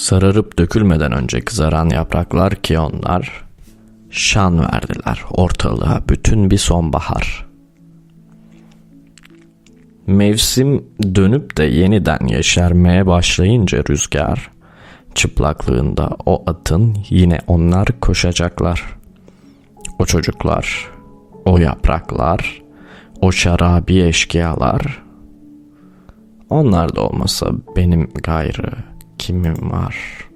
Sararıp dökülmeden önce kızaran yapraklar ki onlar şan verdiler ortalığa bütün bir sonbahar. Mevsim dönüp de yeniden yeşermeye başlayınca rüzgar çıplaklığında o atın yine onlar koşacaklar. O çocuklar, o yapraklar, o şarabi eşkıyalar. Onlar da olmasa benim gayrı kimim var?''